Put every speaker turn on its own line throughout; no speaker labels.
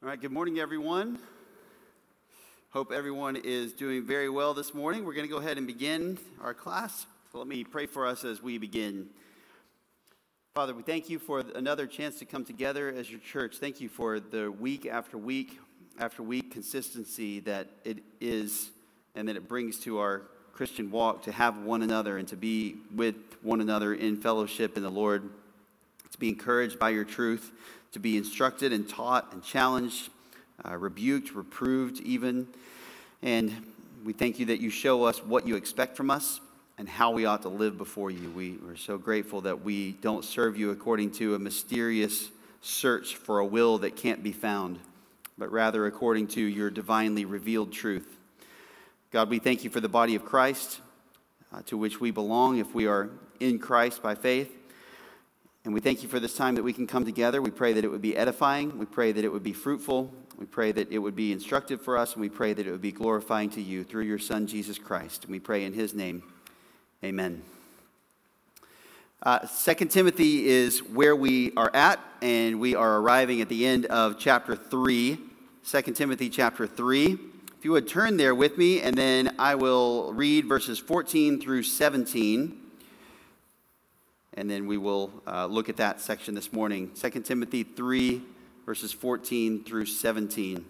All right, good morning, everyone. Hope everyone is doing very well this morning. We're going to go ahead and begin our class. So let me pray for us as we begin. Father, we thank you for another chance to come together as your church. Thank you for the week after week after week consistency that it is and that it brings to our Christian walk to have one another and to be with one another in fellowship in the Lord, to be encouraged by your truth to be instructed and taught and challenged, uh, rebuked, reproved, even. And we thank you that you show us what you expect from us and how we ought to live before you. We are so grateful that we don't serve you according to a mysterious search for a will that can't be found, but rather according to your divinely revealed truth. God, we thank you for the body of Christ uh, to which we belong if we are in Christ by faith. And we thank you for this time that we can come together. We pray that it would be edifying. We pray that it would be fruitful. We pray that it would be instructive for us. And we pray that it would be glorifying to you through your Son, Jesus Christ. And we pray in his name. Amen. Uh, 2 Timothy is where we are at, and we are arriving at the end of chapter 3. 2 Timothy chapter 3. If you would turn there with me, and then I will read verses 14 through 17 and then we will uh, look at that section this morning. 2 timothy 3 verses 14 through 17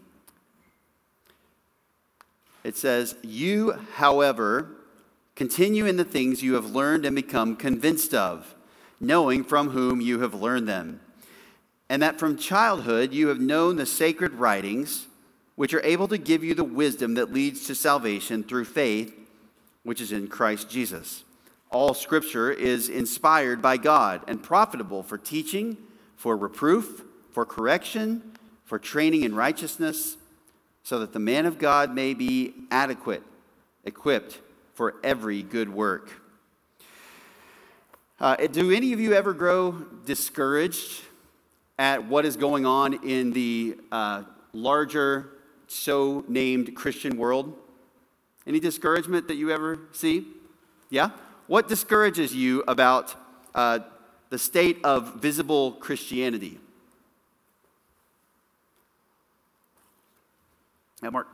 it says you however continue in the things you have learned and become convinced of knowing from whom you have learned them and that from childhood you have known the sacred writings which are able to give you the wisdom that leads to salvation through faith which is in christ jesus all scripture is inspired by God and profitable for teaching, for reproof, for correction, for training in righteousness, so that the man of God may be adequate, equipped for every good work. Uh, do any of you ever grow discouraged at what is going on in the uh, larger, so named Christian world? Any discouragement that you ever see? Yeah? What discourages you about uh, the state of visible Christianity? Yeah, Mark.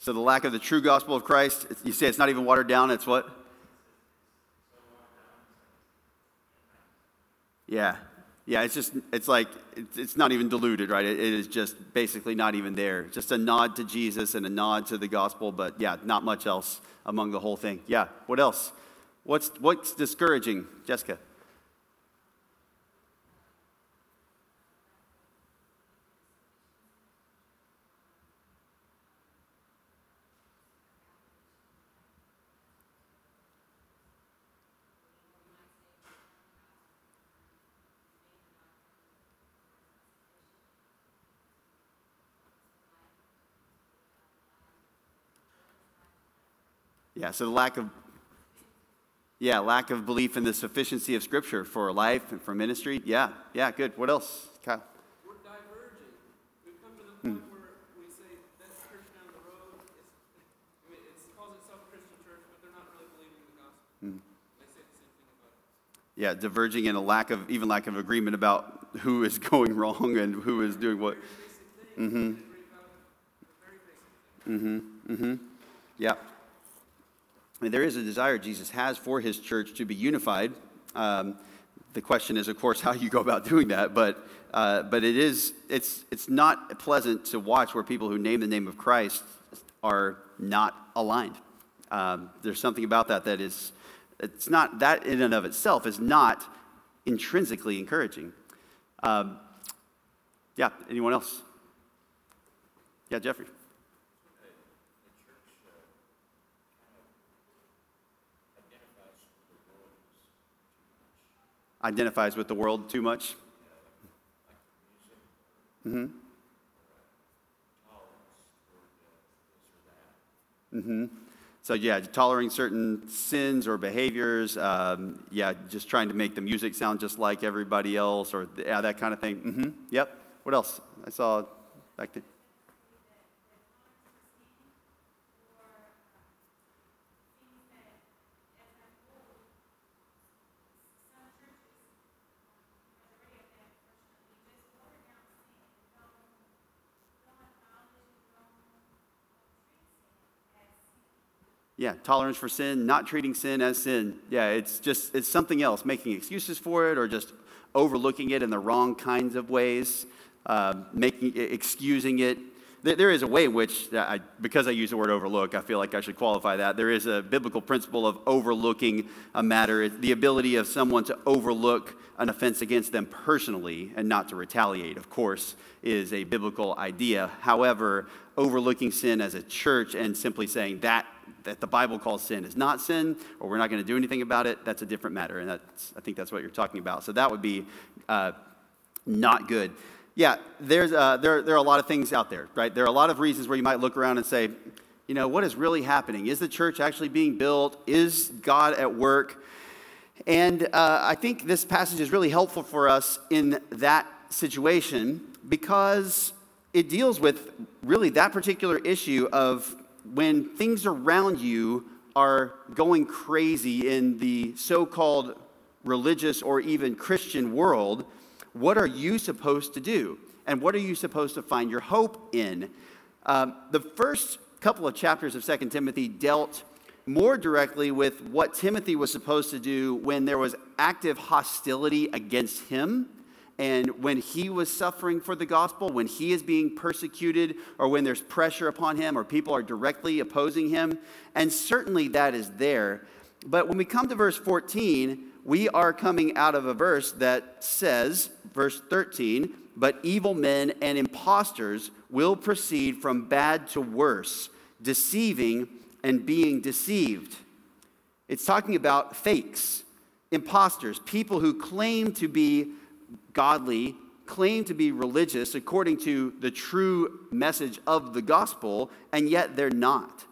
So the lack of the true gospel of Christ, you say it's not even watered down, it's what? Yeah, yeah, it's just, it's like, it's not even diluted, right? It is just basically not even there. Just a nod to Jesus and a nod to the gospel, but yeah, not much else among the whole thing. Yeah, what else? What's, what's discouraging, Jessica? Yeah, so the lack of yeah, lack of belief in the sufficiency of Scripture for life and for ministry. Yeah, yeah, good. What else,
Kyle? We're diverging. We've come to the point hmm. where we say that's church down the road. It's, I mean, it calls itself a Christian church, but they're not really believing the gospel. Hmm. They say the same thing about it.
Yeah, diverging in a lack of even lack of agreement about who is going wrong and who is doing what. Mm-hmm. Mm-hmm. Mm-hmm. Yeah. There is a desire Jesus has for his church to be unified. Um, the question is, of course, how you go about doing that. But, uh, but it is, it's, it's not pleasant to watch where people who name the name of Christ are not aligned. Um, there's something about that that is, it's not, that in and of itself is not intrinsically encouraging. Um, yeah, anyone else? Yeah, Jeffrey. Identifies with the world too much. Mm-hmm. Mm-hmm. So yeah, tolerating certain sins or behaviors. Um, yeah, just trying to make the music sound just like everybody else, or yeah, that kind of thing. Mm-hmm. Yep. What else? I saw back there. Yeah, tolerance for sin, not treating sin as sin. Yeah, it's just, it's something else, making excuses for it or just overlooking it in the wrong kinds of ways, uh, making, excusing it. There is a way in which, I, because I use the word overlook, I feel like I should qualify that. There is a biblical principle of overlooking a matter, the ability of someone to overlook an offense against them personally and not to retaliate, of course, is a biblical idea. However, overlooking sin as a church and simply saying that that the Bible calls sin is not sin, or we're not going to do anything about it, that's a different matter. And that's, I think that's what you're talking about. So that would be uh, not good. Yeah, there's, uh, there, there are a lot of things out there, right? There are a lot of reasons where you might look around and say, you know, what is really happening? Is the church actually being built? Is God at work? And uh, I think this passage is really helpful for us in that situation because it deals with really that particular issue of when things around you are going crazy in the so called religious or even Christian world, what are you supposed to do? And what are you supposed to find your hope in? Um, the first couple of chapters of 2 Timothy dealt more directly with what Timothy was supposed to do when there was active hostility against him and when he was suffering for the gospel, when he is being persecuted, or when there's pressure upon him, or people are directly opposing him. And certainly that is there. But when we come to verse 14, we are coming out of a verse that says, verse 13, but evil men and impostors will proceed from bad to worse, deceiving and being deceived. It's talking about fakes, imposters, people who claim to be godly, claim to be religious according to the true message of the gospel, and yet they're not.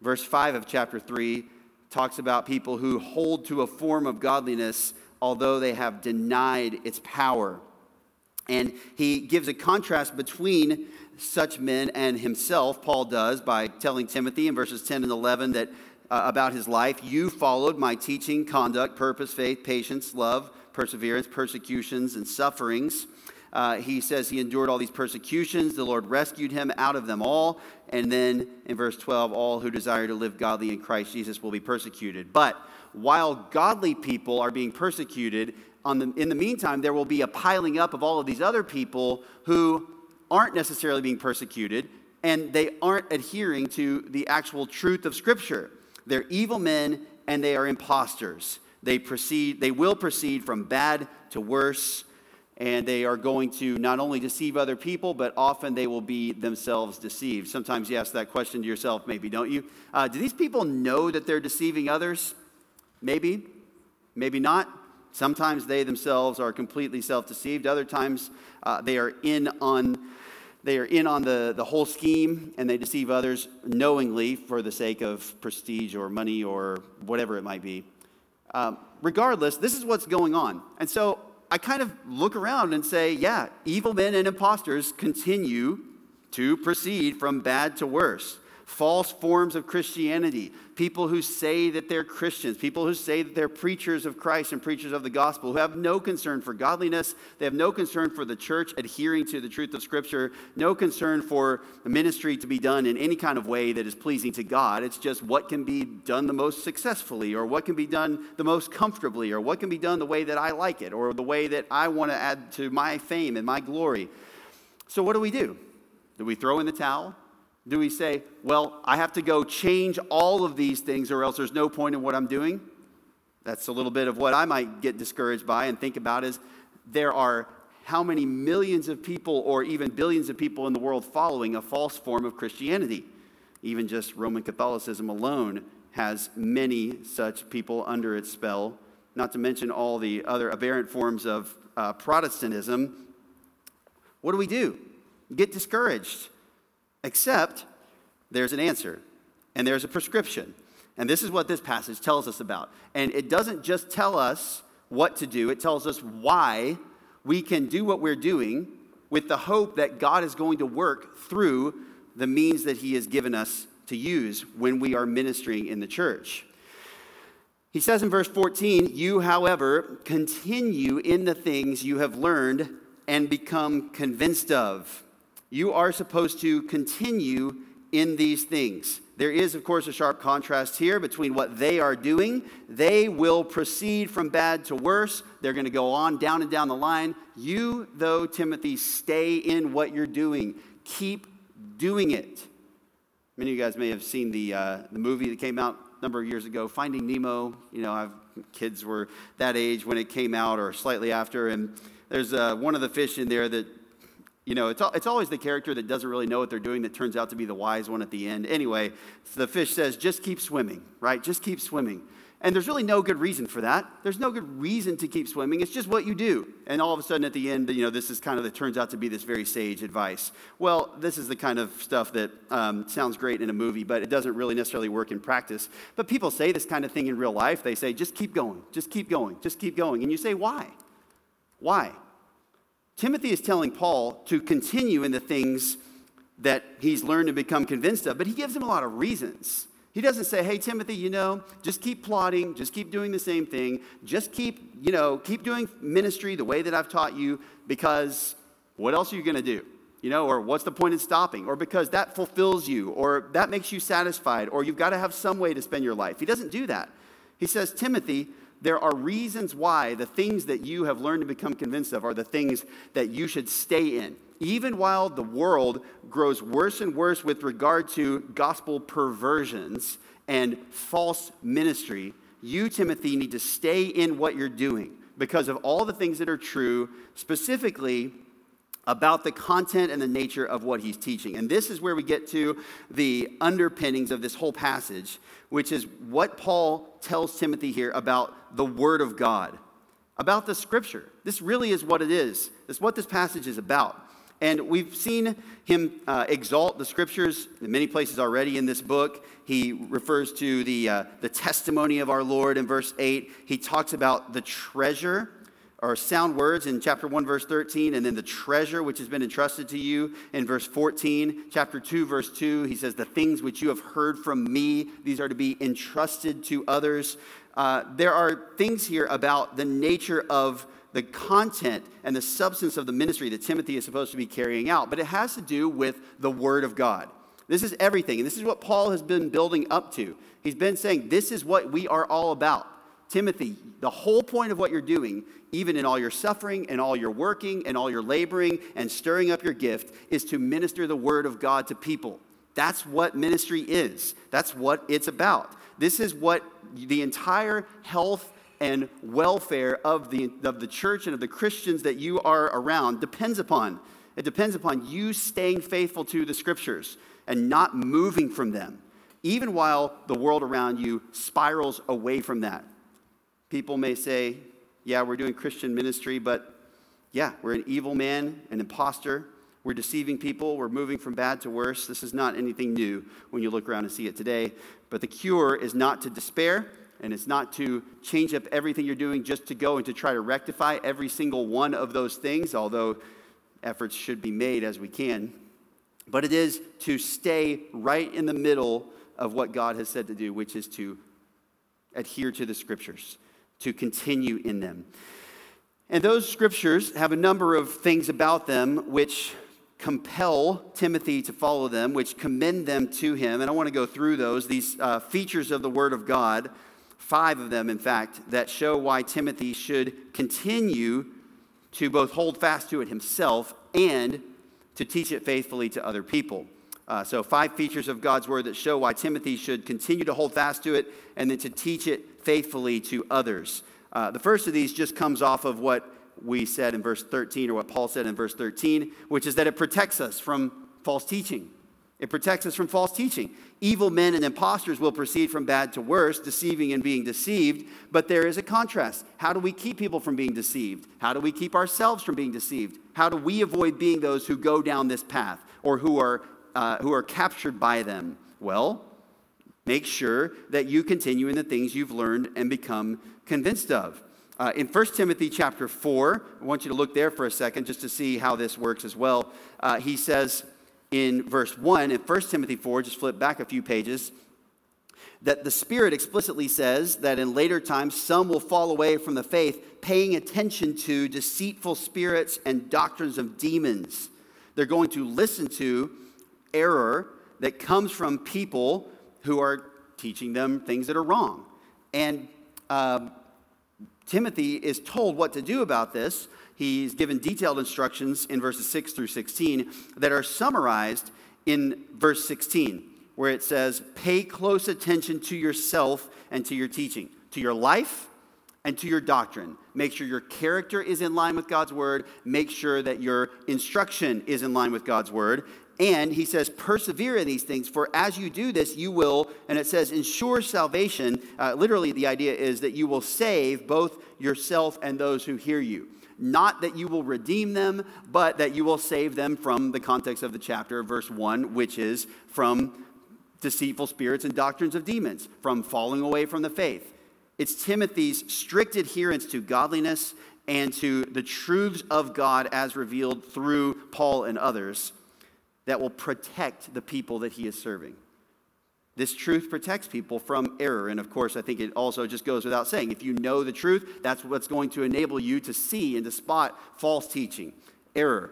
Verse 5 of chapter 3 talks about people who hold to a form of godliness although they have denied its power. And he gives a contrast between such men and himself, Paul does, by telling Timothy in verses 10 and 11 that uh, about his life, you followed my teaching, conduct, purpose, faith, patience, love perseverance, persecutions, and sufferings. Uh, he says he endured all these persecutions. The Lord rescued him out of them all. And then in verse 12, all who desire to live godly in Christ Jesus will be persecuted. But while godly people are being persecuted, the, in the meantime, there will be a piling up of all of these other people who aren't necessarily being persecuted and they aren't adhering to the actual truth of Scripture. They're evil men and they are imposters. They proceed, they will proceed from bad to worse, and they are going to not only deceive other people, but often they will be themselves deceived. Sometimes you ask that question to yourself, maybe, don't you? Uh, do these people know that they're deceiving others? Maybe, maybe not. Sometimes they themselves are completely self deceived. Other times uh, they are in on. They are in on the, the whole scheme and they deceive others knowingly for the sake of prestige or money or whatever it might be. Um, regardless, this is what's going on. And so I kind of look around and say, yeah, evil men and imposters continue to proceed from bad to worse false forms of Christianity, people who say that they're Christians, people who say that they're preachers of Christ and preachers of the gospel, who have no concern for godliness, they have no concern for the church adhering to the truth of Scripture, no concern for ministry to be done in any kind of way that is pleasing to God. It's just what can be done the most successfully, or what can be done the most comfortably, or what can be done the way that I like it, or the way that I want to add to my fame and my glory. So, what do we do? Do we throw in the towel? Do we say, well, I have to go change all of these things or else there's no point in what I'm doing? That's a little bit of what I might get discouraged by and think about is there are how many millions of people or even billions of people in the world following a false form of Christianity. Even just Roman Catholicism alone has many such people under its spell, not to mention all the other aberrant forms of uh, Protestantism. What do we do? Get discouraged. Except there's an answer and there's a prescription. And this is what this passage tells us about. And it doesn't just tell us what to do, it tells us why we can do what we're doing with the hope that God is going to work through the means that He has given us to use when we are ministering in the church. He says in verse 14, You, however, continue in the things you have learned and become convinced of you are supposed to continue in these things. There is, of course, a sharp contrast here between what they are doing. They will proceed from bad to worse. They're going to go on down and down the line. You, though, Timothy, stay in what you're doing. Keep doing it. Many of you guys may have seen the, uh, the movie that came out a number of years ago, Finding Nemo. You know, I've, kids were that age when it came out or slightly after. And there's uh, one of the fish in there that you know, it's, it's always the character that doesn't really know what they're doing that turns out to be the wise one at the end. Anyway, so the fish says, just keep swimming, right? Just keep swimming. And there's really no good reason for that. There's no good reason to keep swimming. It's just what you do. And all of a sudden at the end, you know, this is kind of, it turns out to be this very sage advice. Well, this is the kind of stuff that um, sounds great in a movie, but it doesn't really necessarily work in practice. But people say this kind of thing in real life. They say, just keep going, just keep going, just keep going. And you say, why? Why? Timothy is telling Paul to continue in the things that he's learned and become convinced of, but he gives him a lot of reasons. He doesn't say, hey, Timothy, you know, just keep plotting, just keep doing the same thing, just keep, you know, keep doing ministry the way that I've taught you, because what else are you going to do? You know, or what's the point in stopping? Or because that fulfills you, or that makes you satisfied, or you've got to have some way to spend your life. He doesn't do that. He says, Timothy, there are reasons why the things that you have learned to become convinced of are the things that you should stay in. Even while the world grows worse and worse with regard to gospel perversions and false ministry, you, Timothy, need to stay in what you're doing because of all the things that are true, specifically about the content and the nature of what he's teaching. And this is where we get to the underpinnings of this whole passage, which is what Paul tells Timothy here about the Word of God, about the Scripture. This really is what it is. It's what this passage is about. And we've seen him uh, exalt the scriptures in many places already in this book. He refers to the, uh, the testimony of our Lord in verse 8. He talks about the treasure or sound words in chapter 1, verse 13, and then the treasure which has been entrusted to you in verse 14. Chapter 2, verse 2, he says, The things which you have heard from me, these are to be entrusted to others. Uh, there are things here about the nature of the content and the substance of the ministry that Timothy is supposed to be carrying out, but it has to do with the Word of God. This is everything, and this is what Paul has been building up to. He's been saying, This is what we are all about. Timothy, the whole point of what you're doing, even in all your suffering and all your working and all your laboring and stirring up your gift, is to minister the word of God to people. That's what ministry is. That's what it's about. This is what the entire health and welfare of the, of the church and of the Christians that you are around depends upon. It depends upon you staying faithful to the scriptures and not moving from them, even while the world around you spirals away from that. People may say, yeah, we're doing Christian ministry, but yeah, we're an evil man, an impostor. We're deceiving people. We're moving from bad to worse. This is not anything new when you look around and see it today. But the cure is not to despair, and it's not to change up everything you're doing just to go and to try to rectify every single one of those things, although efforts should be made as we can. But it is to stay right in the middle of what God has said to do, which is to adhere to the scriptures to continue in them. And those scriptures have a number of things about them which compel Timothy to follow them, which commend them to him. And I want to go through those, these uh, features of the Word of God, five of them, in fact, that show why Timothy should continue to both hold fast to it himself and to teach it faithfully to other people. Uh, so, five features of God's word that show why Timothy should continue to hold fast to it and then to teach it faithfully to others. Uh, the first of these just comes off of what we said in verse 13, or what Paul said in verse 13, which is that it protects us from false teaching. It protects us from false teaching. Evil men and impostors will proceed from bad to worse, deceiving and being deceived. But there is a contrast. How do we keep people from being deceived? How do we keep ourselves from being deceived? How do we avoid being those who go down this path or who are uh, who are captured by them? Well, make sure that you continue in the things you've learned and become convinced of. Uh, in 1 Timothy chapter 4, I want you to look there for a second just to see how this works as well. Uh, he says in verse 1, in 1 Timothy 4, just flip back a few pages, that the Spirit explicitly says that in later times some will fall away from the faith, paying attention to deceitful spirits and doctrines of demons. They're going to listen to error that comes from people who are teaching them things that are wrong. And um, Timothy is told what to do about this. He's given detailed instructions in verses 6 through 16 that are summarized in verse 16, where it says, Pay close attention to yourself and to your teaching, to your life and to your doctrine. Make sure your character is in line with God's word. Make sure that your instruction is in line with God's word. And he says, persevere in these things, for as you do this, you will, and it says, ensure salvation. Uh, literally, the idea is that you will save both yourself and those who hear you. Not that you will redeem them, but that you will save them from the context of the chapter, verse 1, which is from deceitful spirits and doctrines of demons, from falling away from the faith. It's Timothy's strict adherence to godliness and to the truths of God as revealed through Paul and others that will protect the people that he is serving. This truth protects people from error. And of course, I think it also just goes without saying if you know the truth, that's what's going to enable you to see and to spot false teaching, error.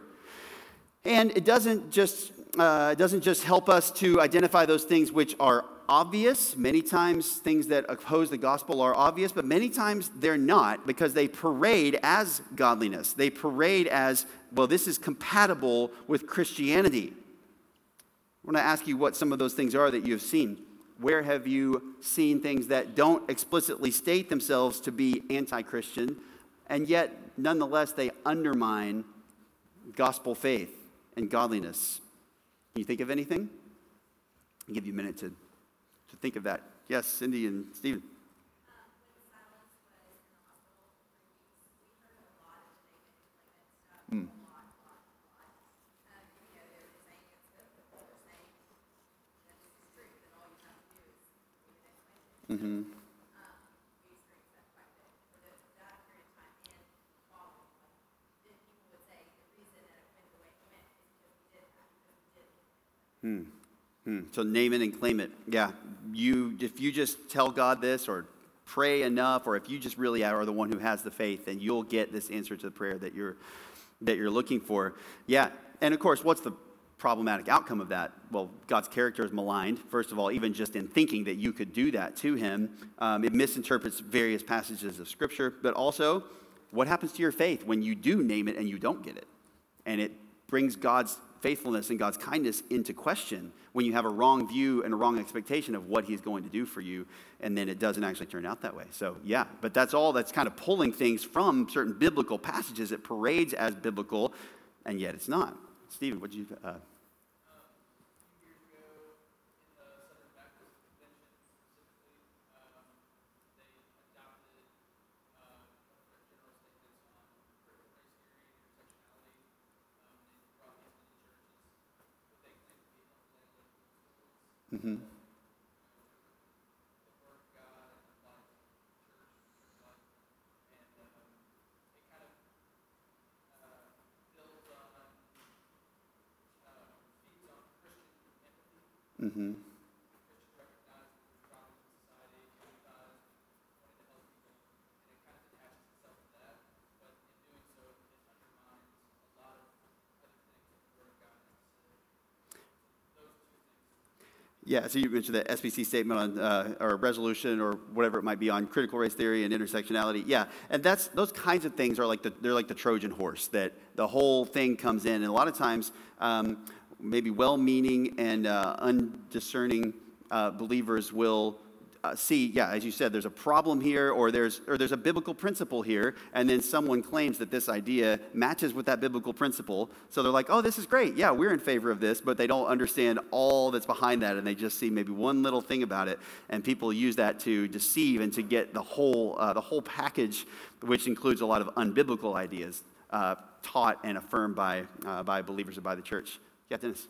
And it doesn't just, uh, it doesn't just help us to identify those things which are obvious. Many times, things that oppose the gospel are obvious, but many times they're not because they parade as godliness. They parade as, well, this is compatible with Christianity. I want to ask you what some of those things are that you have seen. Where have you seen things that don't explicitly state themselves to be anti Christian, and yet, nonetheless, they undermine gospel faith and godliness? Can you think of anything? I'll give you a minute to, to think of that. Yes, Cindy and Stephen. Mm. Mm-hmm. Hmm. Hmm. So name it and claim it. Yeah. You if you just tell God this or pray enough, or if you just really are the one who has the faith, then you'll get this answer to the prayer that you're that you're looking for. Yeah. And of course, what's the problematic outcome of that? Well, God's character is maligned, first of all, even just in thinking that you could do that to him. Um, it misinterprets various passages of Scripture, but also, what happens to your faith when you do name it and you don't get it? And it brings God's faithfulness and God's kindness into question when you have a wrong view and a wrong expectation of what He's going to do for you, and then it doesn't actually turn out that way. So, yeah, but that's all that's kind of pulling things from certain biblical passages. It parades as biblical, and yet it's not. Stephen, what did you. Uh, Mm-hmm. Mm-hmm. Yeah, so you mentioned the SBC statement on, uh, or resolution or whatever it might be on critical race theory and intersectionality. Yeah, and that's those kinds of things are like the, they're like the Trojan horse that the whole thing comes in, and a lot of times, um, maybe well-meaning and uh, undiscerning uh, believers will uh, see, yeah, as you said, there's a problem here, or there's or there's a biblical principle here, and then someone claims that this idea matches with that biblical principle. So they're like, oh, this is great. Yeah, we're in favor of this, but they don't understand all that's behind that, and they just see maybe one little thing about it, and people use that to deceive and to get the whole uh, the whole package, which includes a lot of unbiblical ideas uh, taught and affirmed by uh, by believers or by the church. Yeah, Dennis.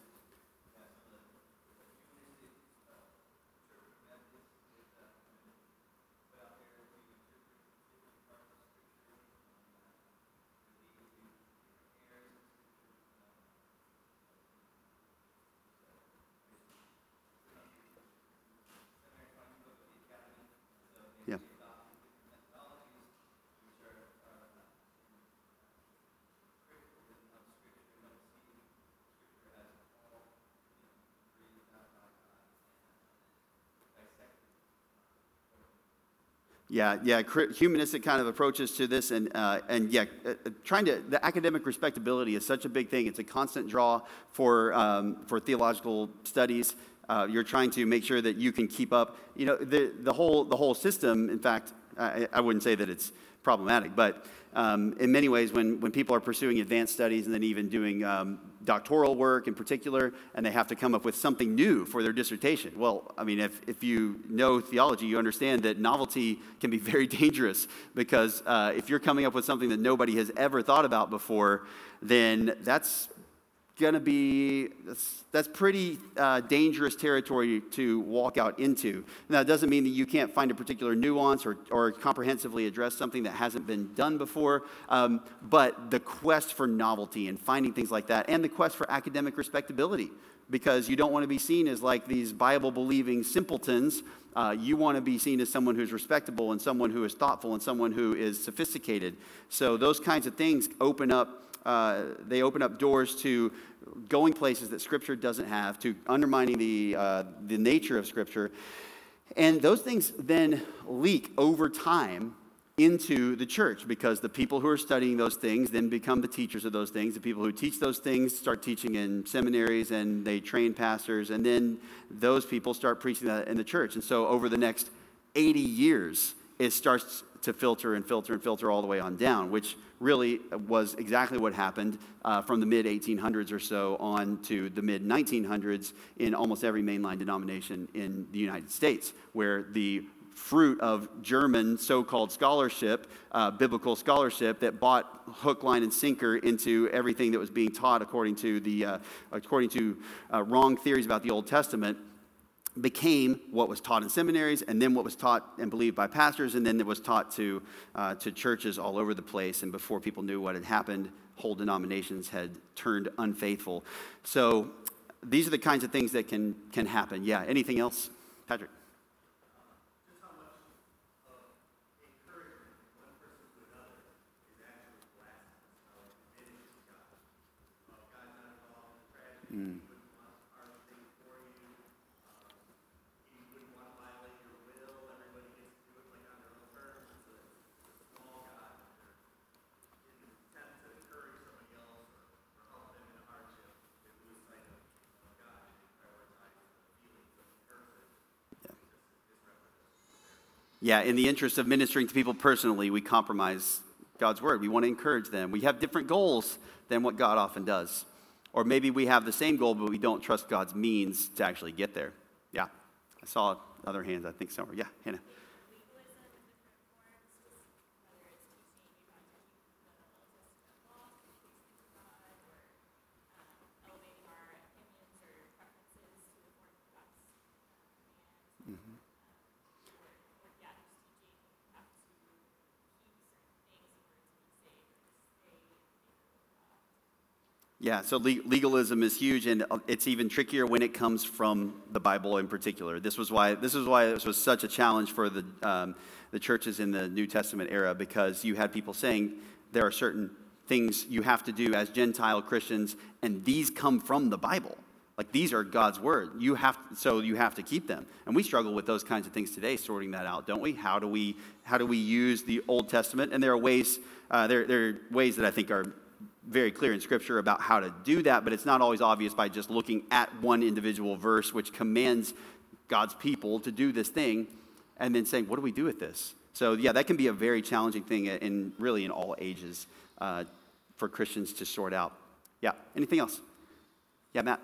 Yeah, yeah, humanistic kind of approaches to this, and uh, and yeah, uh, uh, trying to the academic respectability is such a big thing. It's a constant draw for um, for theological studies. Uh, you're trying to make sure that you can keep up. You know, the the whole the whole system. In fact, I, I wouldn't say that it's problematic, but um, in many ways, when, when people are pursuing advanced studies and then even doing um, doctoral work in particular, and they have to come up with something new for their dissertation. Well, I mean, if, if you know theology, you understand that novelty can be very dangerous because uh, if you're coming up with something that nobody has ever thought about before, then that's going to be that's, that's pretty uh, dangerous territory to walk out into. Now it doesn't mean that you can't find a particular nuance or, or comprehensively address something that hasn't been done before um, but the quest for novelty and finding things like that and the quest for academic respectability because you don't want to be seen as like these bible believing simpletons. Uh, you want to be seen as someone who's respectable and someone who is thoughtful and someone who is sophisticated. So those kinds of things open up uh, they open up doors to going places that Scripture doesn't have, to undermining the, uh, the nature of Scripture. And those things then leak over time into the church because the people who are studying those things then become the teachers of those things. The people who teach those things start teaching in seminaries and they train pastors, and then those people start preaching that in the church. And so over the next 80 years, it starts to filter and filter and filter all the way on down, which really was exactly what happened uh, from the mid 1800s or so on to the mid 1900s in almost every mainline denomination in the United States, where the fruit of German so called scholarship, uh, biblical scholarship, that bought hook, line, and sinker into everything that was being taught according to, the, uh, according to uh, wrong theories about the Old Testament became what was taught in seminaries and then what was taught and believed by pastors and then it was taught to, uh, to churches all over the place and before people knew what had happened whole denominations had turned unfaithful. So these are the kinds of things that can, can happen. Yeah anything else? Patrick. Mm. Yeah, in the interest of ministering to people personally, we compromise God's word. We want to encourage them. We have different goals than what God often does. Or maybe we have the same goal, but we don't trust God's means to actually get there. Yeah, I saw other hands, I think somewhere. Yeah, Hannah. Yeah, so legalism is huge, and uh, it's even trickier when it comes from the Bible in particular. This was why this is why this was such a challenge for the um, the churches in the New Testament era because you had people saying there are certain things you have to do as Gentile Christians, and these come from the Bible. Like these are God's word. You have so you have to keep them, and we struggle with those kinds of things today, sorting that out, don't we? How do we how do we use the Old Testament? And there are ways uh, there there are ways that I think are very clear in Scripture about how to do that, but it's not always obvious by just looking at one individual verse, which commands God's people to do this thing, and then saying, What do we do with this? So, yeah, that can be a very challenging thing in really in all ages uh, for Christians to sort out. Yeah, anything else? Yeah, Matt.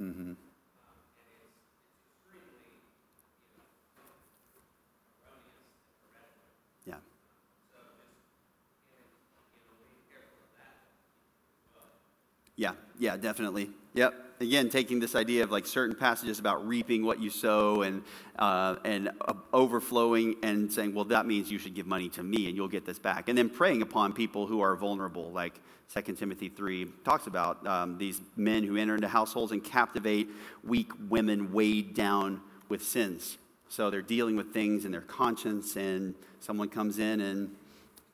Mm-hmm. Yeah. Yeah, definitely. Yep. again, taking this idea of like certain passages about reaping what you sow and, uh, and uh, overflowing and saying, well, that means you should give money to me and you'll get this back. And then preying upon people who are vulnerable, like 2 Timothy 3 talks about um, these men who enter into households and captivate weak women weighed down with sins. So they're dealing with things in their conscience, and someone comes in and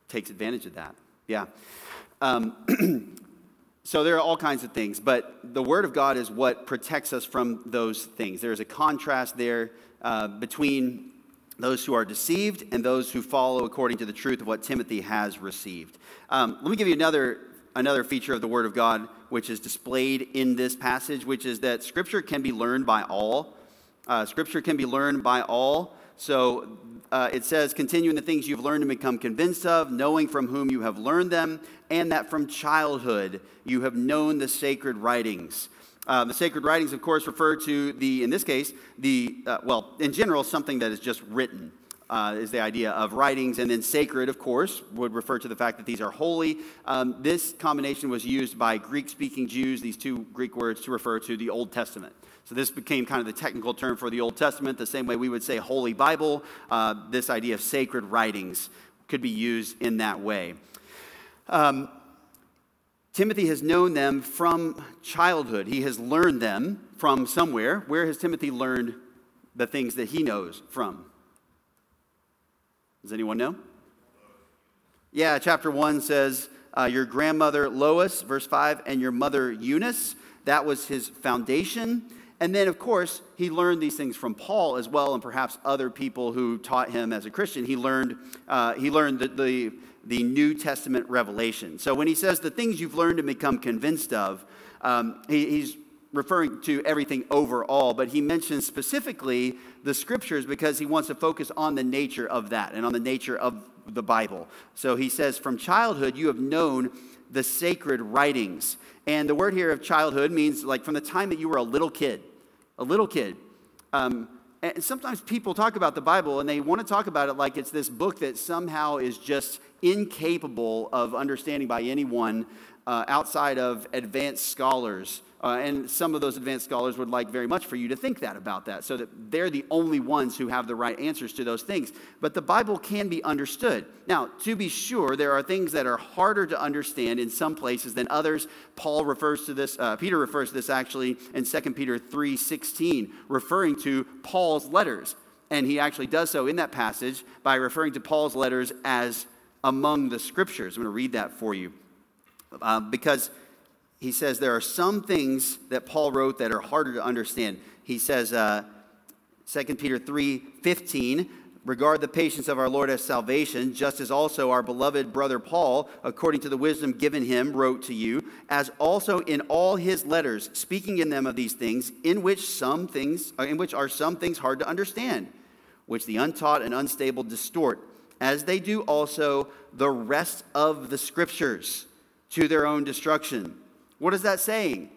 takes advantage of that. Yeah. Um, so there are all kinds of things, but the Word of God is what protects us from those things. There's a contrast there uh, between those who are deceived and those who follow according to the truth of what Timothy has received. Um, let me give you another another feature of the Word of God, which is displayed in this passage, which is that Scripture can be learned by all. Uh, scripture can be learned by all. So uh, it says, continuing the things you've learned and become convinced of, knowing from whom you have learned them, and that from childhood you have known the sacred writings. Uh, the sacred writings, of course, refer to the, in this case, the, uh, well, in general, something that is just written uh, is the idea of writings. And then sacred, of course, would refer to the fact that these are holy. Um, this combination was used by Greek speaking Jews, these two Greek words, to refer to the Old Testament. So this became kind of the technical term for the Old Testament, the same way we would say Holy Bible. Uh, this idea of sacred writings could be used in that way. Um, Timothy has known them from childhood. He has learned them from somewhere. Where has Timothy learned the things that he knows from? Does anyone know? Yeah, chapter 1 says, uh, Your grandmother Lois, verse 5, and your mother Eunice. That was his foundation. And then, of course, he learned these things from Paul as well, and perhaps other people who taught him as a Christian. He learned, uh, he learned the, the, the, New Testament revelation. So when he says the things you've learned and become convinced of, um, he, he's referring to everything overall, but he mentions specifically the scriptures because he wants to focus on the nature of that and on the nature of the Bible. So he says, From childhood, you have known the sacred writings. And the word here of childhood means like from the time that you were a little kid, a little kid. Um, and sometimes people talk about the Bible and they want to talk about it like it's this book that somehow is just incapable of understanding by anyone uh, outside of advanced scholars uh, and some of those advanced scholars would like very much for you to think that about that, so that they're the only ones who have the right answers to those things. But the Bible can be understood. Now, to be sure, there are things that are harder to understand in some places than others. Paul refers to this, uh, Peter refers to this actually in 2 Peter 3.16, referring to Paul's letters. And he actually does so in that passage by referring to Paul's letters as among the scriptures. I'm going to read that for you. Uh, because he says there are some things that Paul wrote that are harder to understand. He says, uh, 2 Peter 3 15, regard the patience of our Lord as salvation, just as also our beloved brother Paul, according to the wisdom given him, wrote to you, as also in all his letters, speaking in them of these things, in which some things, uh, in which are some things hard to understand, which the untaught and unstable distort, as they do also the rest of the scriptures to their own destruction. What is that saying?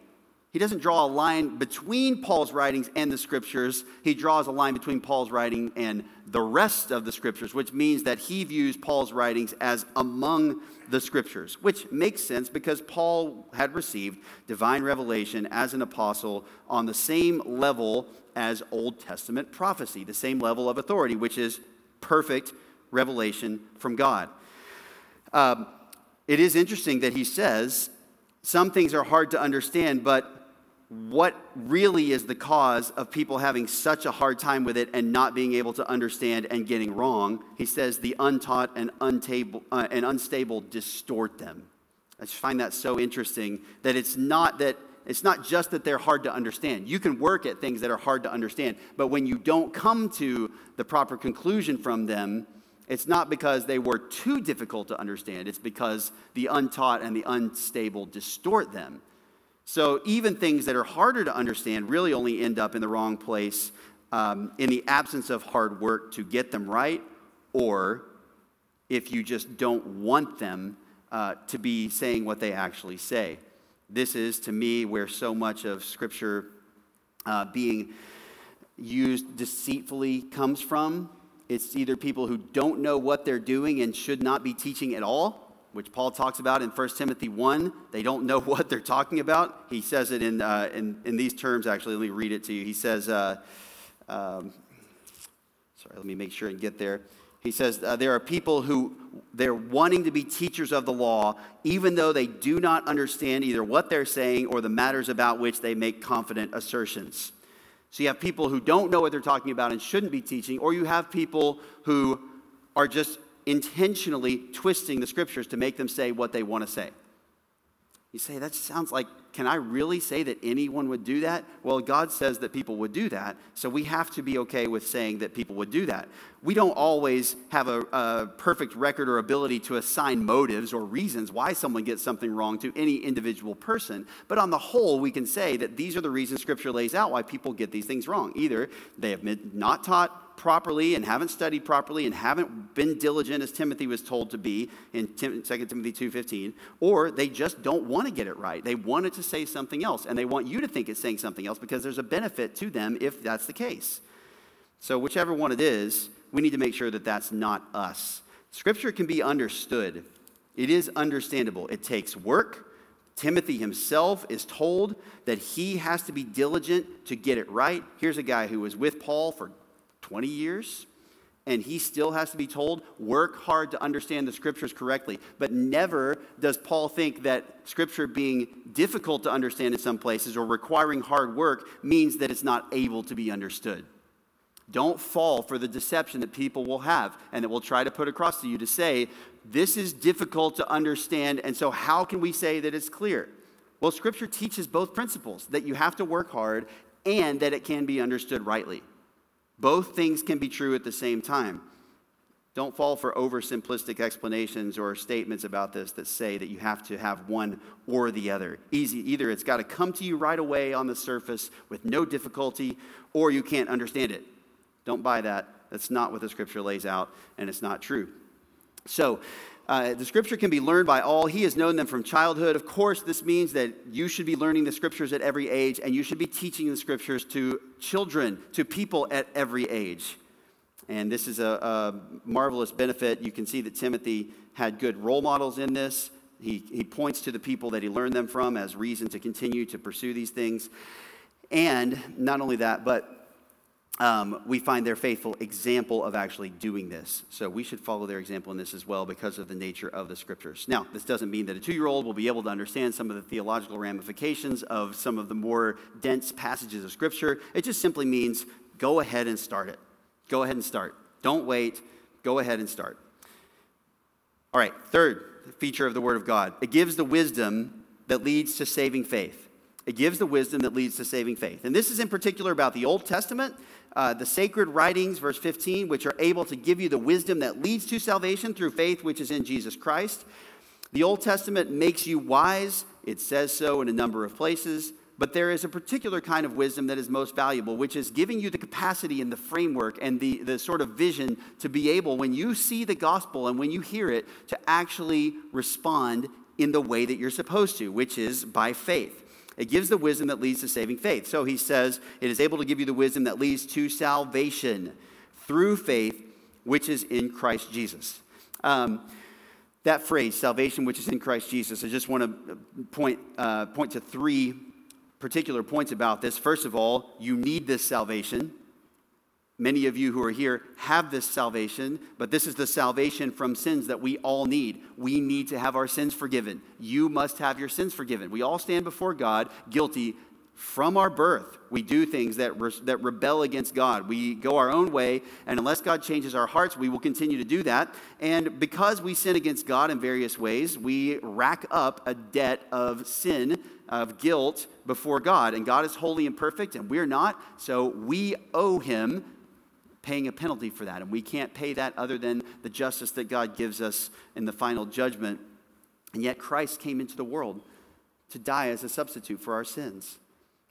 He doesn't draw a line between Paul's writings and the scriptures. He draws a line between Paul's writing and the rest of the scriptures, which means that he views Paul's writings as among the scriptures, which makes sense because Paul had received divine revelation as an apostle on the same level as Old Testament prophecy, the same level of authority, which is perfect revelation from God. Um, it is interesting that he says some things are hard to understand, but what really is the cause of people having such a hard time with it and not being able to understand and getting wrong? He says the untaught and, untable, uh, and unstable distort them. I just find that so interesting that it's not that it's not just that they're hard to understand. You can work at things that are hard to understand, but when you don't come to the proper conclusion from them, it's not because they were too difficult to understand, it's because the untaught and the unstable distort them. So even things that are harder to understand really only end up in the wrong place um, in the absence of hard work to get them right, or if you just don't want them uh, to be saying what they actually say. This is, to me, where so much of Scripture uh, being used deceitfully comes from it's either people who don't know what they're doing and should not be teaching at all, which Paul talks about in 1 Timothy 1. They don't know what they're talking about. He says it in, uh, in, in these terms, actually. Let me read it to you. He says, uh, um, sorry, let me make sure and get there. He says, uh, There are people who they're wanting to be teachers of the law, even though they do not understand either what they're saying or the matters about which they make confident assertions. So you have people who don't know what they're talking about and shouldn't be teaching, or you have people who are just intentionally twisting the scriptures to make them say what they want to say. You say, that sounds like, can I really say that anyone would do that? Well, God says that people would do that, so we have to be okay with saying that people would do that. We don't always have a, a, perfect record or ability to assign motives or reasons why someone gets something wrong to any individual person, but on the whole, we can say that these are the reasons Scripture lays out why people get these things wrong. Either they have not taught properly and haven't studied properly and haven't been diligent as Timothy was told to be in 2 Timothy 2:15 or they just don't want to get it right. They wanted to say something else and they want you to think it's saying something else because there's a benefit to them if that's the case. So whichever one it is, we need to make sure that that's not us. Scripture can be understood. It is understandable. It takes work. Timothy himself is told that he has to be diligent to get it right. Here's a guy who was with Paul for 20 years, and he still has to be told, work hard to understand the scriptures correctly. But never does Paul think that scripture being difficult to understand in some places or requiring hard work means that it's not able to be understood. Don't fall for the deception that people will have and that will try to put across to you to say, this is difficult to understand, and so how can we say that it's clear? Well, Scripture teaches both principles that you have to work hard and that it can be understood rightly. Both things can be true at the same time. Don't fall for oversimplistic explanations or statements about this that say that you have to have one or the other. Easy, either it's got to come to you right away on the surface with no difficulty, or you can't understand it. Don't buy that. That's not what the scripture lays out, and it's not true. So, uh, the scripture can be learned by all. He has known them from childhood. Of course, this means that you should be learning the scriptures at every age, and you should be teaching the scriptures to children, to people at every age. And this is a, a marvelous benefit. You can see that Timothy had good role models in this. He, he points to the people that he learned them from as reason to continue to pursue these things. And not only that, but um, we find their faithful example of actually doing this. So we should follow their example in this as well because of the nature of the scriptures. Now, this doesn't mean that a two year old will be able to understand some of the theological ramifications of some of the more dense passages of scripture. It just simply means go ahead and start it. Go ahead and start. Don't wait. Go ahead and start. All right, third feature of the Word of God it gives the wisdom that leads to saving faith. It gives the wisdom that leads to saving faith. And this is in particular about the Old Testament uh, the sacred writings, verse 15, which are able to give you the wisdom that leads to salvation through faith, which is in Jesus Christ. The Old Testament makes you wise. It says so in a number of places. But there is a particular kind of wisdom that is most valuable, which is giving you the capacity and the framework and the, the sort of vision to be able, when you see the gospel and when you hear it, to actually respond in the way that you're supposed to, which is by faith. It gives the wisdom that leads to saving faith. So he says, it is able to give you the wisdom that leads to salvation through faith, which is in Christ Jesus. Um, that phrase, salvation, which is in Christ Jesus, I just want to point, uh, point to three particular points about this. First of all, you need this salvation. Many of you who are here have this salvation, but this is the salvation from sins that we all need. We need to have our sins forgiven. You must have your sins forgiven. We all stand before God guilty from our birth. We do things that, re- that rebel against God. We go our own way, and unless God changes our hearts, we will continue to do that. And because we sin against God in various ways, we rack up a debt of sin, of guilt before God. And God is holy and perfect, and we're not. So we owe Him paying a penalty for that. And we can't pay that other than the justice that God gives us in the final judgment. And yet Christ came into the world to die as a substitute for our sins.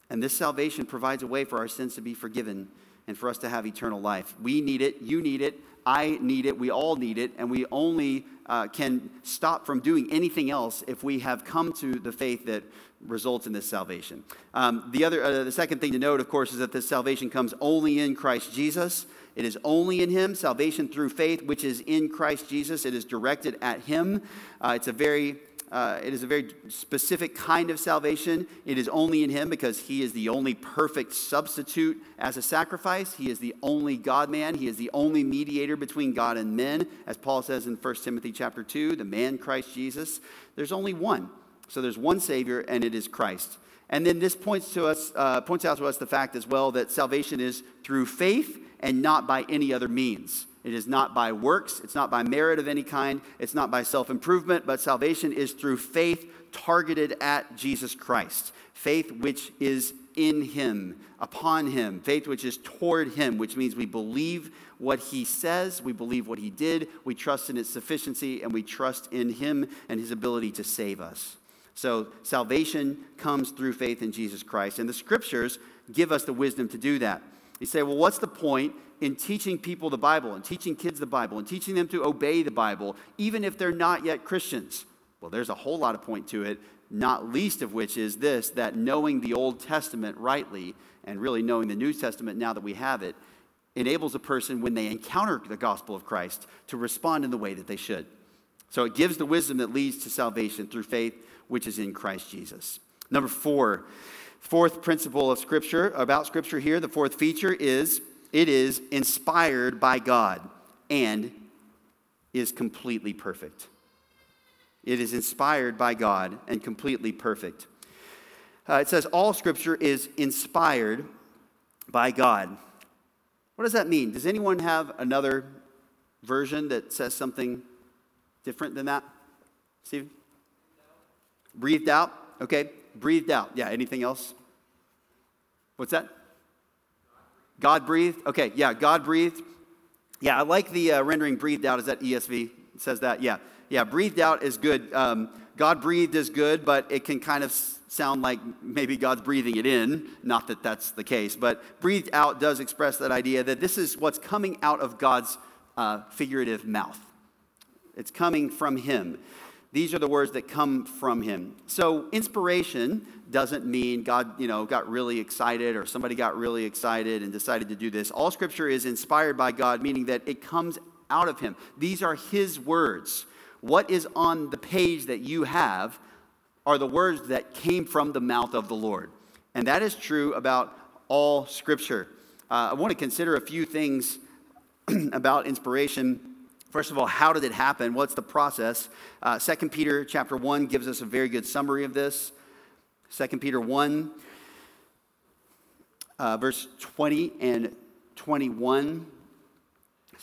And this salvation provides a way for our sins to be forgiven. and for us to have eternal life. We need it, you need it, I need it, we all need it, and we only uh, can stop from doing anything else if we have come to the faith that results in this salvation. Um, the other, uh, the second thing to note, of course, is that this salvation comes only in Christ Jesus. It is only in Him, salvation through faith, which is in Christ Jesus. It is directed at Him. Uh, it's a very uh, it is a very specific kind of salvation. It is only in Him because He is the only perfect substitute as a sacrifice. He is the only God man. He is the only mediator between God and men. As Paul says in 1 Timothy chapter 2, the man Christ Jesus. There's only one. So there's one Savior, and it is Christ. And then this points, to us, uh, points out to us the fact as well that salvation is through faith and not by any other means. It is not by works, it's not by merit of any kind, it's not by self improvement, but salvation is through faith targeted at Jesus Christ. Faith which is in Him, upon Him, faith which is toward Him, which means we believe what He says, we believe what He did, we trust in His sufficiency, and we trust in Him and His ability to save us. So salvation comes through faith in Jesus Christ, and the scriptures give us the wisdom to do that. You say, well, what's the point in teaching people the Bible and teaching kids the Bible and teaching them to obey the Bible, even if they're not yet Christians? Well, there's a whole lot of point to it, not least of which is this that knowing the Old Testament rightly and really knowing the New Testament now that we have it enables a person, when they encounter the gospel of Christ, to respond in the way that they should. So it gives the wisdom that leads to salvation through faith, which is in Christ Jesus. Number four, fourth principle of Scripture, about Scripture here, the fourth feature is it is inspired by God and is completely perfect. It is inspired by God and completely perfect. Uh, it says all Scripture is inspired by God. What does that mean? Does anyone have another version that says something different than that? Stephen? Breathed out? Okay. Breathed out. Yeah. Anything else? What's that? God breathed? Okay, yeah, God breathed. Yeah, I like the uh, rendering breathed out. Is that ESV? It says that? Yeah. Yeah, breathed out is good. Um, God breathed is good, but it can kind of sound like maybe God's breathing it in. Not that that's the case, but breathed out does express that idea that this is what's coming out of God's uh, figurative mouth. It's coming from Him. These are the words that come from him. So inspiration doesn't mean God, you know, got really excited or somebody got really excited and decided to do this. All scripture is inspired by God, meaning that it comes out of him. These are his words. What is on the page that you have are the words that came from the mouth of the Lord. And that is true about all scripture. Uh, I want to consider a few things about inspiration First of all, how did it happen? What's the process? Uh, 2 Peter chapter 1 gives us a very good summary of this. 2 Peter 1, uh, verse 20 and 21.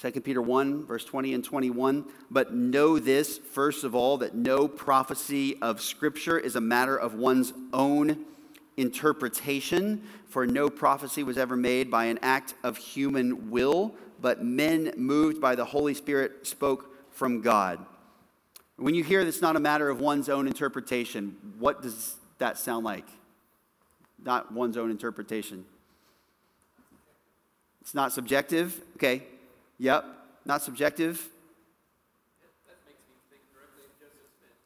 2 Peter 1, verse 20 and 21. But know this, first of all, that no prophecy of Scripture is a matter of one's own interpretation, for no prophecy was ever made by an act of human will but men moved by the Holy Spirit spoke from God. When you hear it's not a matter of one's own interpretation, what does that sound like? Not one's own interpretation. It's not subjective. Okay. Yep. Not subjective.
That makes me think directly of Joseph Smith.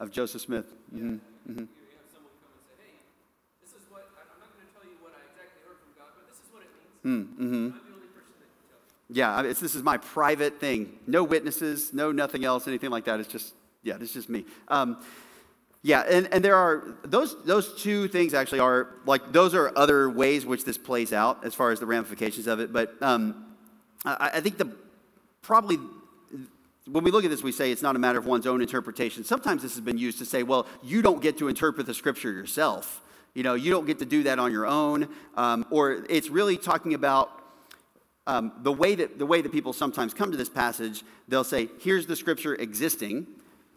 Of Joseph Smith. Mm-hmm.
Mm-hmm. You have someone come and say, hey, this is what, I'm not going to tell you what I exactly heard from God, but this is what it means.
Mm-hmm. Yeah, this is my private thing. No witnesses, no nothing else, anything like that. It's just, yeah, is just me. Um, yeah, and, and there are those those two things actually are like those are other ways which this plays out as far as the ramifications of it. But um, I, I think the probably when we look at this, we say it's not a matter of one's own interpretation. Sometimes this has been used to say, well, you don't get to interpret the scripture yourself. You know, you don't get to do that on your own. Um, or it's really talking about um, the, way that, the way that people sometimes come to this passage, they'll say, here's the scripture existing.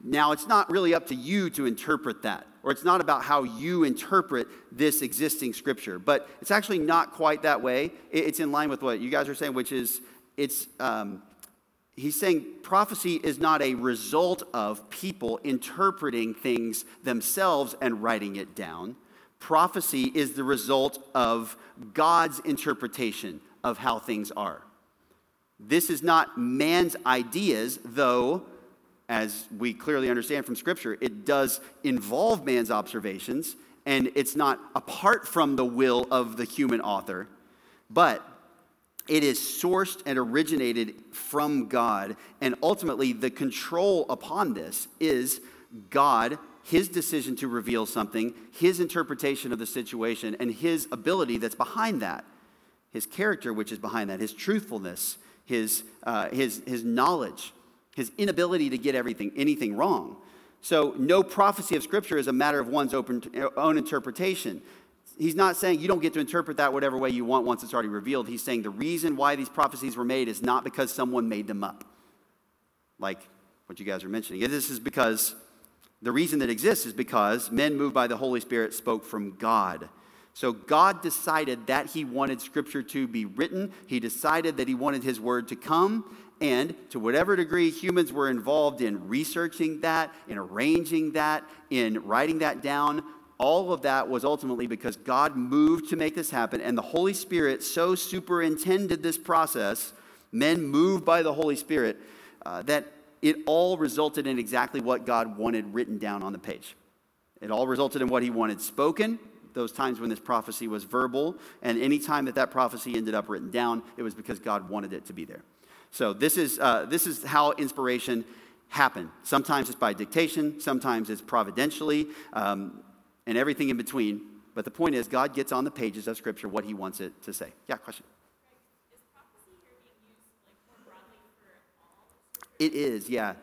Now, it's not really up to you to interpret that, or it's not about how you interpret this existing scripture, but it's actually not quite that way. It's in line with what you guys are saying, which is it's, um, he's saying prophecy is not a result of people interpreting things themselves and writing it down. Prophecy is the result of God's interpretation of how things are. This is not man's ideas, though, as we clearly understand from Scripture, it does involve man's observations, and it's not apart from the will of the human author, but it is sourced and originated from God. And ultimately, the control upon this is God, His decision to reveal something, His interpretation of the situation, and His ability that's behind that. His character, which is behind that, His truthfulness, His, uh, his, his knowledge, His inability to get everything, anything wrong. So, no prophecy of Scripture is a matter of one's open, own interpretation he's not saying you don't get to interpret that whatever way you want once it's already revealed. He's saying the reason why these prophecies were made is not because someone made them up, like what you guys are mentioning. This is because the reason that exists is because men moved by the Holy Spirit spoke from God. So God decided that he wanted Scripture to be written. He decided that he wanted his word to come. And to whatever degree humans were involved in researching that, in arranging that, in writing that down, all of that was ultimately because God moved to make this happen, and the Holy Spirit so superintended this process, men moved by the Holy Spirit, uh, that it all resulted in exactly what God wanted written down on the page. It all resulted in what He wanted spoken, those times when this prophecy was verbal, and any time that that prophecy ended up written down, it was because God wanted it to be there. So this is, uh, this is how inspiration happened. Sometimes it's by dictation, sometimes it's providentially. Um, and everything in between. But the point is, God gets on the pages of Scripture what He wants it to say. Yeah, question. It is, yeah.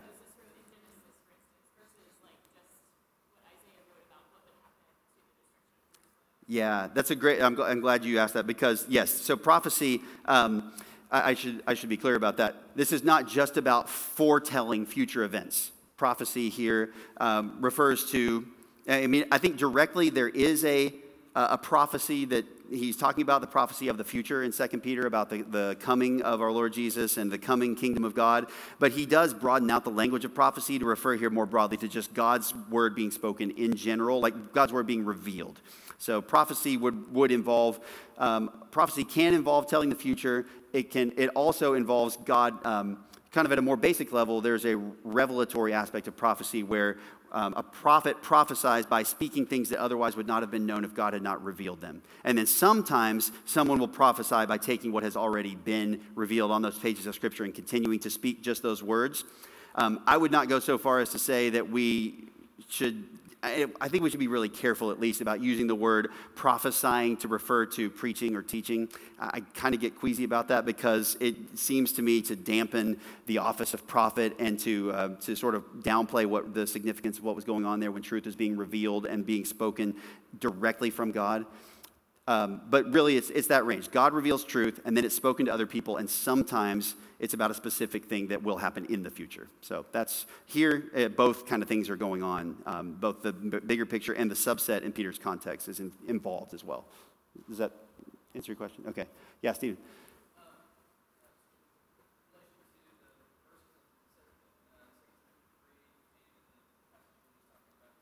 Yeah, that's a great. I'm, I'm, glad you asked that because yes. So prophecy. Um, I, I, should I should be clear about that. This is not just about foretelling future events. Prophecy here um, refers to I mean, I think directly there is a, a prophecy that he's talking about the prophecy of the future in 2 Peter about the, the coming of our Lord Jesus and the coming kingdom of God. But he does broaden out the language of prophecy to refer here more broadly to just God's word being spoken in general, like God's word being revealed. So prophecy would, would involve, um, prophecy can involve telling the future. It, can, it also involves God. Um, kind of at a more basic level, there's a revelatory aspect of prophecy where um, a prophet prophesies by speaking things that otherwise would not have been known if God had not revealed them. And then sometimes someone will prophesy by taking what has already been revealed on those pages of Scripture and continuing to speak just those words. Um, I would not go so far as to say that we should I think we should be really careful, at least, about using the word prophesying to refer to preaching or teaching. I kind of get queasy about that because it seems to me to dampen the office of prophet and to, uh, to sort of downplay what the significance of what was going on there when truth is being revealed and being spoken directly from God. Um, but really, it's, it's that range. God reveals truth, and then it's spoken to other people, and sometimes it's about a specific thing that will happen in the future. So that's here, uh, both kind of things are going on. Um, both the b- bigger picture and the subset in Peter's context is in, involved as well. Does that answer your question? Okay. Yeah, Stephen.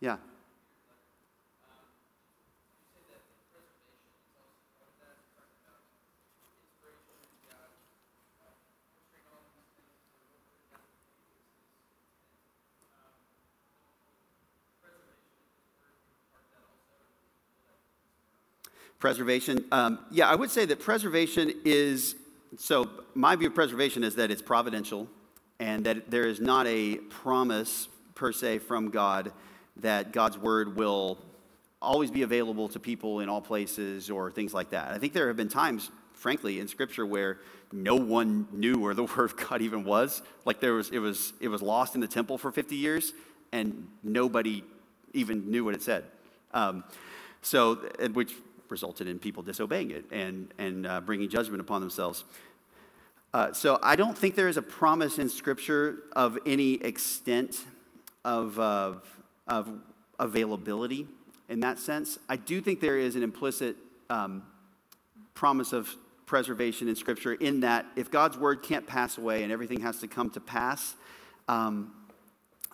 Yeah. Preservation. Um, yeah, I would say that preservation is so. My view of preservation is that it's providential and that there is not a promise per se from God that God's word will always be available to people in all places or things like that. I think there have been times, frankly, in Scripture where no one knew where the word of God even was. Like there was, it was, it was lost in the temple for 50 years, and nobody even knew what it said. Um, so, which resulted in people disobeying it and, and uh, bringing judgment upon themselves. Uh, so I don't think there is a promise in Scripture of any extent of, uh, of availability in that sense. I do think there is an implicit um, promise of preservation in Scripture in that if God's word can't pass away and everything has to come to pass, um,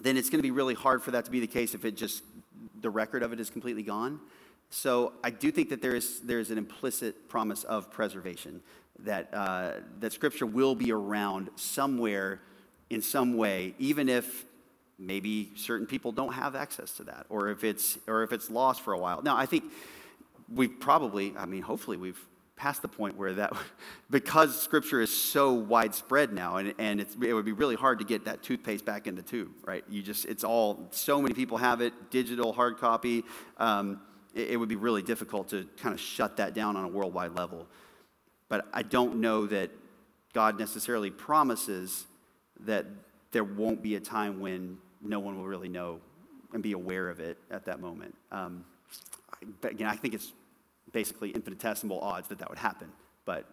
then it's going to be really hard for that to be the case if it just the record of it is completely gone. So I do think that there is, there is an implicit promise of preservation, that, uh, that Scripture will be around somewhere in some way, even if maybe certain people don't have access to that, or if it's, or if it's lost for a while. Now, I think we've probably, I mean, hopefully we've passed the point where that, because Scripture is so widespread now, and, and it's, it would be really hard to get that toothpaste back in the tube, right? You just, it's all, so many people have it, digital, hard copy. Um, it, it would be really difficult to kind of shut that down on a worldwide level. But I don't know that God necessarily promises that there won't be a time when no one will really know and be aware of it at that moment. Um, again, I think it's basically infinitesimal odds that that would happen, but,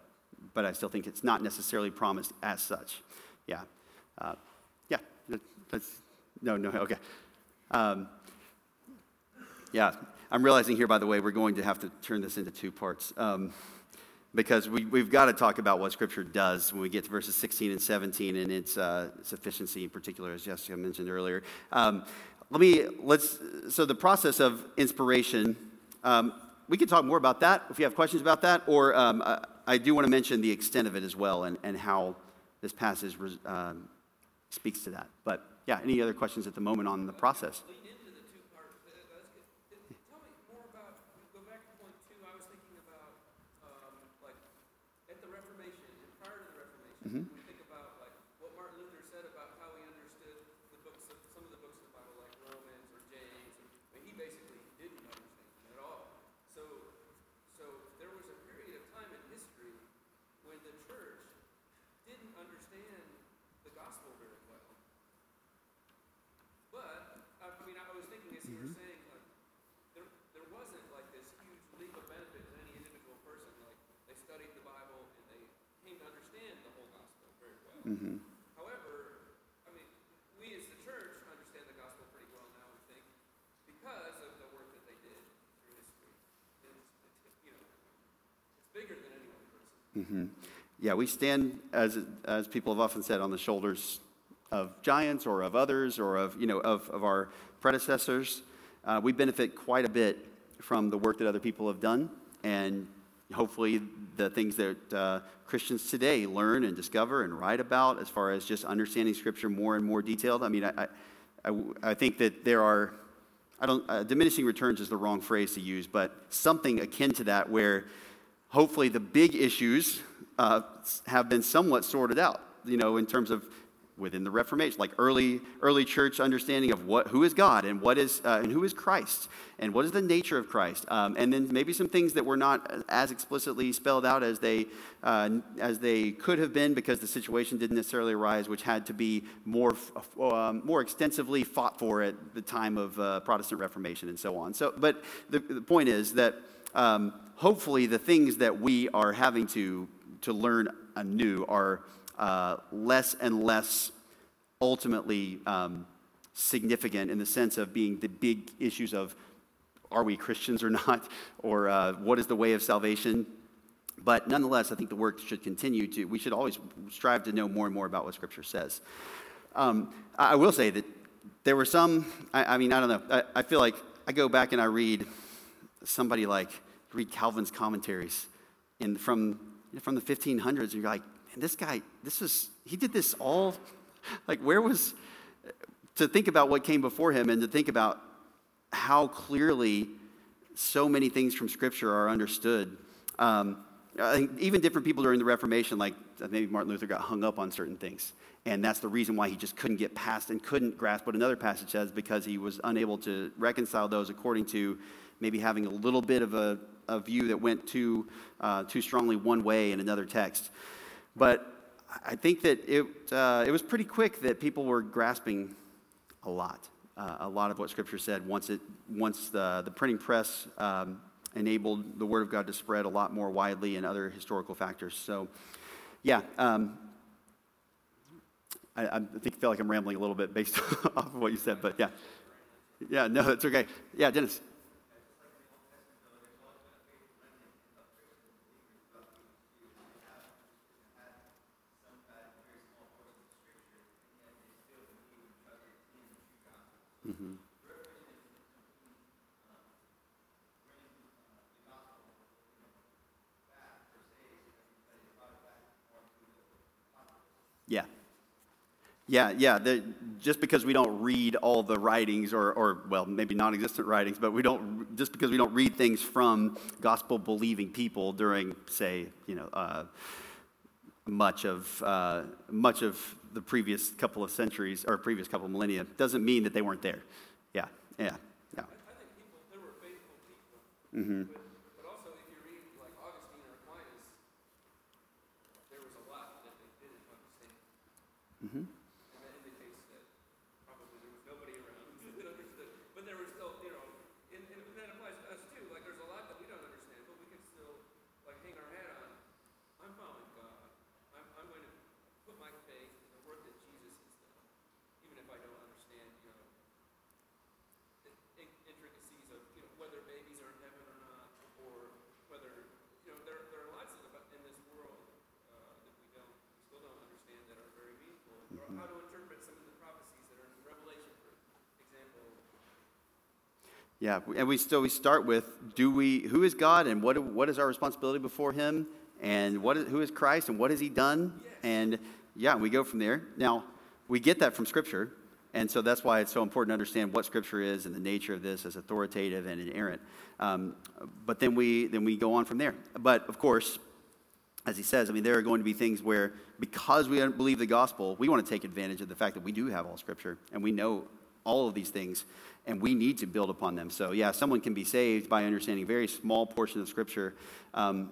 but I still think it's not necessarily promised as such. Yeah. Uh, yeah. That's, no, no, okay. Um, yeah. I'm realizing here, by the way, we're going to have to turn this into two parts. Um, because we, we've got to talk about what Scripture does when we get to verses 16 and 17 and its uh, sufficiency in particular, as Jessica mentioned earlier. Um, let me, let's, so the process of inspiration, um, we can talk more about that if you have questions about that, or um, I, I, do want to mention the extent of it as well and, and how this passage um, speaks to that. But yeah, any other questions at the moment on the process?
Mm-hmm. We think about like what Martin Luther said about how he understood the books of some of the books of the Bible, like Romans or James. Or, I mean, he basically didn't understand them at all. So, so there was a period of time in history when the church didn't understand the gospel very well. But I mean, I was thinking as you mm-hmm. were saying, like there there wasn't like this huge leap of benefit to any individual person. Like they studied the Bible and they came to understand the Mm-hmm. However, I mean, we as the church understand the gospel pretty well now, we think, because of the work that they did through history. It's, it's you know, it's bigger than any one person.
Mm-hmm. Yeah, we stand, as, as people have often said, on the shoulders of giants or of others or of, you know, of, of our predecessors. Uh, we benefit quite a bit from the work that other people have done. And hopefully the things that uh, Christians today learn and discover and write about as far as just understanding Scripture more and more detailed. I mean, I, I, I think that there are, I don't, uh, diminishing returns is the wrong phrase to use, but something akin to that where hopefully the big issues uh, have been somewhat sorted out, you know, in terms of within the Reformation, like early early church understanding of what who is God and what is uh, and who is Christ and what is the nature of Christ, um, and then maybe some things that were not as explicitly spelled out as they uh, as they could have been because the situation didn't necessarily arise, which had to be more um, more extensively fought for at the time of uh, Protestant Reformation and so on. So, but the, the point is that um, hopefully the things that we are having to to learn anew are uh, less and less ultimately um, significant in the sense of being the big issues of are we Christians or not, or uh, what is the way of salvation. But nonetheless, I think the work should continue to, we should always strive to know more and more about what Scripture says. Um, I will say that there were some, I, I mean, I don't know, I, I, feel like I go back and I read somebody like, read Calvin's commentaries in, from, from the 1500s, and you're like, and this guy, this is, he did this all, like, where was, to think about what came before him and to think about how clearly so many things from Scripture are understood. Um, even different people during the Reformation, like maybe Martin Luther, got hung up on certain things. And that's the reason why he just couldn't get past and couldn't grasp what another passage says because he was unable to reconcile those according to maybe having a little bit of a, a view that went too, uh, too strongly one way in another text. But I think that it, uh, it was pretty quick that people were grasping a lot, uh, a lot of what Scripture said once, it, once the, the printing press um, enabled the Word of God to spread a lot more widely and other historical factors. So, yeah, um, I, I think feel like I'm rambling a little bit based off of what you said, but yeah. Yeah, no, it's okay. Yeah, Dennis. Mm-hmm. Yeah. Yeah, yeah. The, just because we don't read all the writings, or, or well, maybe non existent writings, but we don't, just because we don't read things from gospel believing people during, say, you know, uh, much of, uh, much of the previous couple of centuries or previous couple of millennia, doesn't mean that they weren't there. Yeah, yeah, yeah.
I, think people, there were faithful people.
Mm-hmm.
But, but also, if you read like Augustine or Aquinas, there was a lot that they didn't understand.
Mm-hmm.
And that indicates that probably there was nobody around who understood. But there was still, you know, and, and that applies to us too. Like there's a lot that we don't understand, but we can still like hang our hat on. I'm following God. I'm, I'm going to put my faith in the work that Jesus has done, even if I don't understand, you know, the in- intricacies of you know whether babies are in heaven or not, or whether you know there, there are lots of about in this world uh, that we don't we still don't understand that are very meaningful. Or how to interpret some of the prophecies that are in Revelation, for example.
Yeah, and we still we start with do we who is God and what what is our responsibility before Him and what is, who is Christ and what has He done and yeah we go from there. Now we get that from Scripture, and so that's why it's so important to understand what Scripture is and the nature of this as authoritative and inerrant. Um, but then we then we go on from there. But of course, as he says, I mean, there are going to be things where, because we don't believe the gospel, we want to take advantage of the fact that we do have all scripture and we know all of these things and we need to build upon them. So, yeah, someone can be saved by understanding a very small portion of scripture. Um,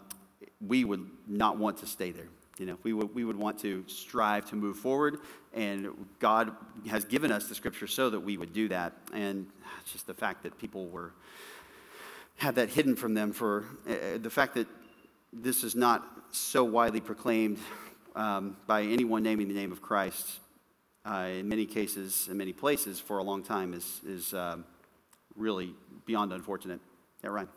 we would not want to stay there. You know, we would, we would want to strive to move forward, and God has given us the scripture so that we would do that. And just the fact that people were had that hidden from them for uh, the fact that this is not so widely proclaimed um, by anyone naming the name of Christ uh, in many cases, in many places, for a long time is, is um, really beyond unfortunate. Yeah, Ryan.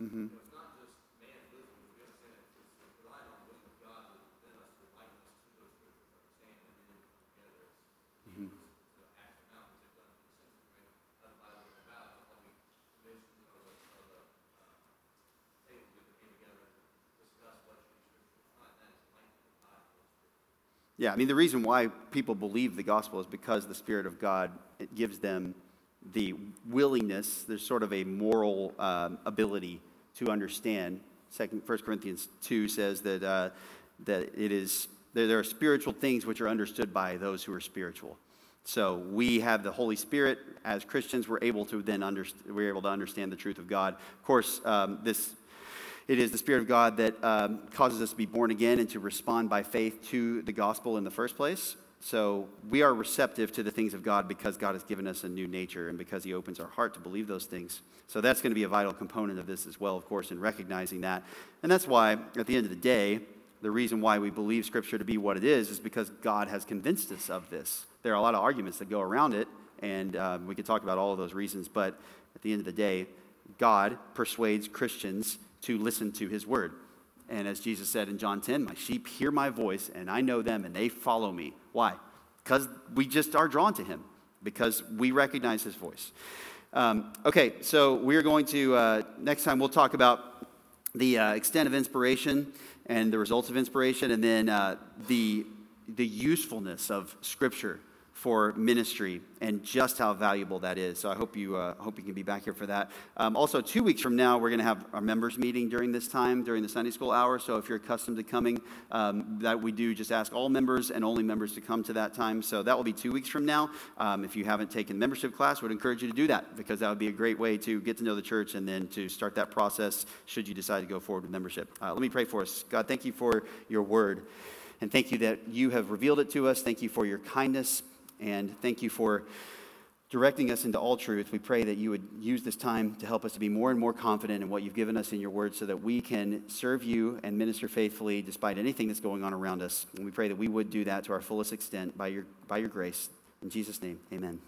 Mm-hmm. Yeah, I mean, the reason why people believe the gospel is because the Spirit of God gives them the willingness, there's sort of a moral um, ability to understand. Second, 1 Corinthians 2 says that, uh, that it is, there, there are spiritual things which are understood by those who are spiritual. So we have the Holy Spirit as Christians. We're able to then understand. We're able to understand the truth of God. Of course, um, this it is the Spirit of God that um, causes us to be born again and to respond by faith to the gospel in the first place. So we are receptive to the things of God because God has given us a new nature and because He opens our heart to believe those things. So that's going to be a vital component of this as well, of course, in recognizing that. And that's why, at the end of the day, the reason why we believe Scripture to be what it is is because God has convinced us of this. There are a lot of arguments that go around it, and um, we could talk about all of those reasons, but at the end of the day, God persuades Christians to listen to His word. And as Jesus said in John 10, my sheep hear my voice, and I know them, and they follow me. Why? Because we just are drawn to him, because we recognize his voice. Um, okay, so we're going to, uh, next time, we'll talk about the uh, extent of inspiration and the results of inspiration, and then uh, the, the usefulness of Scripture for ministry and just how valuable that is. So I hope you uh, hope you can be back here for that. Um, also, two weeks from now, we're going to have our members meeting during this time during the Sunday school hour. So if you're accustomed to coming, um, that we do just ask all members and only members to come to that time. So that will be two weeks from now. Um, if you haven't taken membership class, would encourage you to do that because that would be a great way to get to know the church and then to start that process should you decide to go forward with membership. Uh, let me pray for us. God, thank you for your word. And thank you that you have revealed it to us. Thank you for your kindness. And thank you for directing us into all truth. We pray that you would use this time to help us to be more and more confident in what you've given us in your word so that we can serve you and minister faithfully despite anything that's going on around us. And we pray that we would do that to our fullest extent by your, by your grace. In Jesus' name, amen.